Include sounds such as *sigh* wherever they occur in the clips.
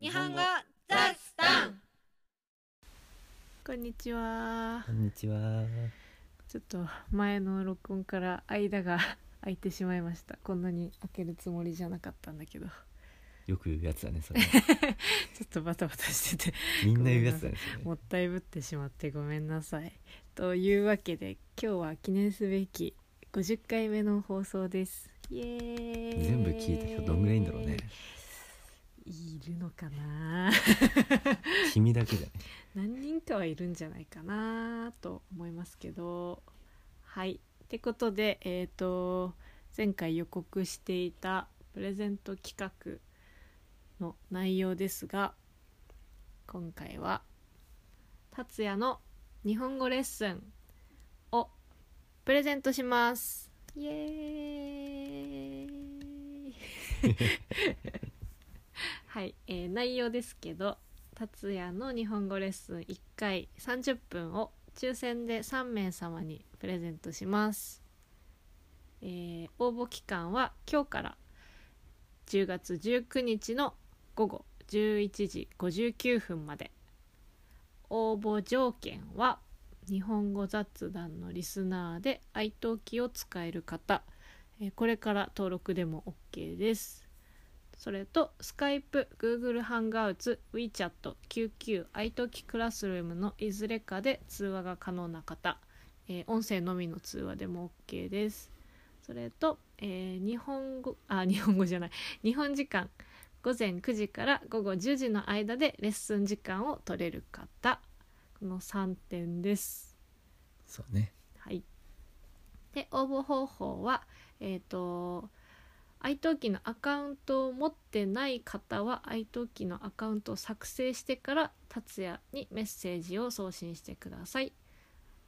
日本語ザスタンこんにちはこんにちは。ちょっと前の録音から間が *laughs* 空いてしまいましたこんなに開けるつもりじゃなかったんだけどよく言うやつだね、それ。*laughs* ちょっとバタバタしててみんな言うやつだね、それ。もったいぶってしまってごめんなさいというわけで今日は記念すべき50回目の放送ですイエーイ全部聞いた人どんぐらいいんだろうね。いるのかな？君だけだね。何人かはいるんじゃないかなと思いますけど。はい。ってことでえっ、と前回予告していたプレゼント企画の内容ですが今回は達也の日本語レッスンをプレゼントします。イエーイ *laughs* はい、えー内容ですけど達也の日本語レッスン1回30分を抽選で3名様にプレゼントします、えー応募期間は今日から10月19日の午後11時59分まで。応募条件は日本語雑談のリスナーで愛登記を使える方、えこれから登録でも OK です。それとスカイプ、Google ハンガウツ、WeChat、QQ、iTalki クラスルームのいずれかで通話が可能な方、えー音声のみの通話でも OK です。それと、えー日本語、あ、日本語じゃない、*laughs* 日本時間午前9時から午後10時の間でレッスン時間を取れる方、この3点です。そうね。はい。で、応募方法は、えっ、と、iTalki のアカウントを持ってない方は愛登記のアカウントを作成してから達也にメッセージを送信してください。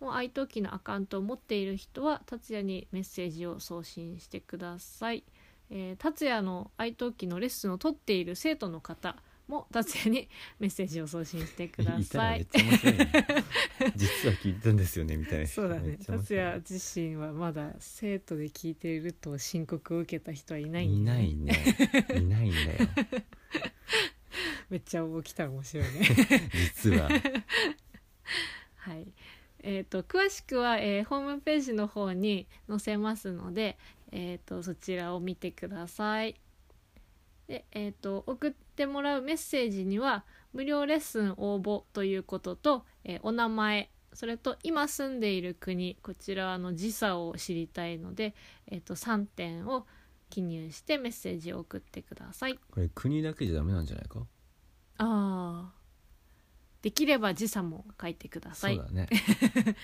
もう iTalki のアカウントを持っている人は達也にメッセージを送信してください。えー達也の愛登記のレッスンを取っている生徒の方も達也にメッセージを送信してください *laughs* めっ。ちゃ面白いね。*laughs* 実は聞いたんですよね、みたいな。そうだね達也自身はまだ生徒で聞いていると申告を受けた人はいないいんでないね。いないんだよ。*laughs* めっちゃ応募来たら面白いね実は。はいえー、と詳しくは、えーホームページの方に載せますので、えー、とそちらを見てくださいで、えー、と送ってもらうメッセージには無料レッスン応募ということと、えーお名前それと今住んでいる国こちらの時差を知りたいので、えー、と3点を記入してメッセージを送ってください。これ国だけじゃダメなんじゃないか？ああできれば時差も書いてください。そうだね。*laughs*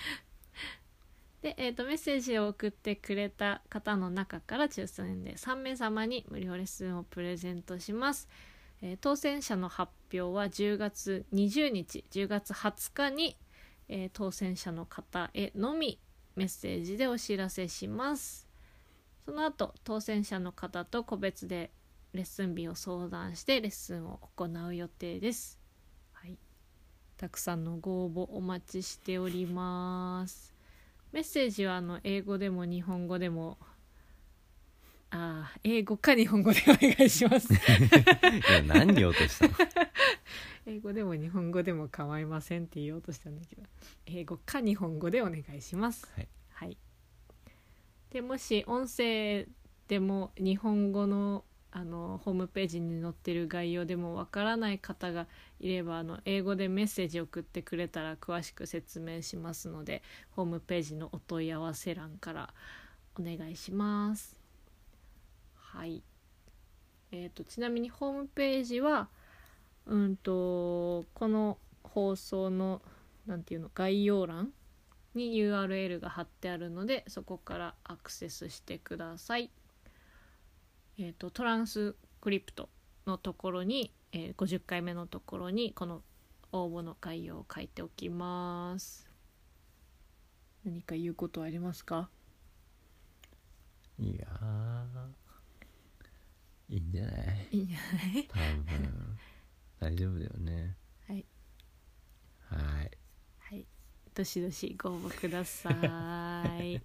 で、えー、とメッセージを送ってくれた方の中から抽選で3名様に無料レッスンをプレゼントします、えー当選者の発表は10月20日10月20日に、えー当選者の方へのみメッセージでお知らせします。その後当選者の方と個別でレッスン日を相談してレッスンを行う予定です。はい。たくさんのご応募お待ちしております。メッセージはあの英語でも日本語でもあー英語か日本語でお願いします。いや、何言おうとしたの？英語でも日本語でも構いませんって言おうとしたんだけど。英語か日本語でお願いします。はい。はい。でもし音声でも日本語のあのホームページに載ってる概要でもわからない方がいればあの英語でメッセージ送ってくれたら詳しく説明しますのでホームページのお問い合わせ欄からお願いしますはいえー、とちなみにホームページはうんとこの放送のなんていうの概要欄に URL が貼ってあるのでそこからアクセスしてください。えー、とトランスクリプトのところに、えー50回目のところにこの応募の概要を書いておきます。何か言うことありますか？いや、いいんじゃない？いいんじゃない？多分。大丈夫だよね。はい。はい。はい。どしどしご応募ください。よ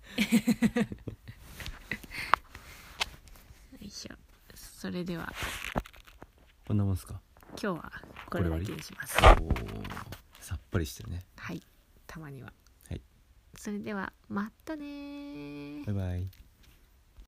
いしょ。それではこんなもんすか？今日はこれだけにしますおーさっぱりしてるねはいたまにははいそれではまたねーバイバイ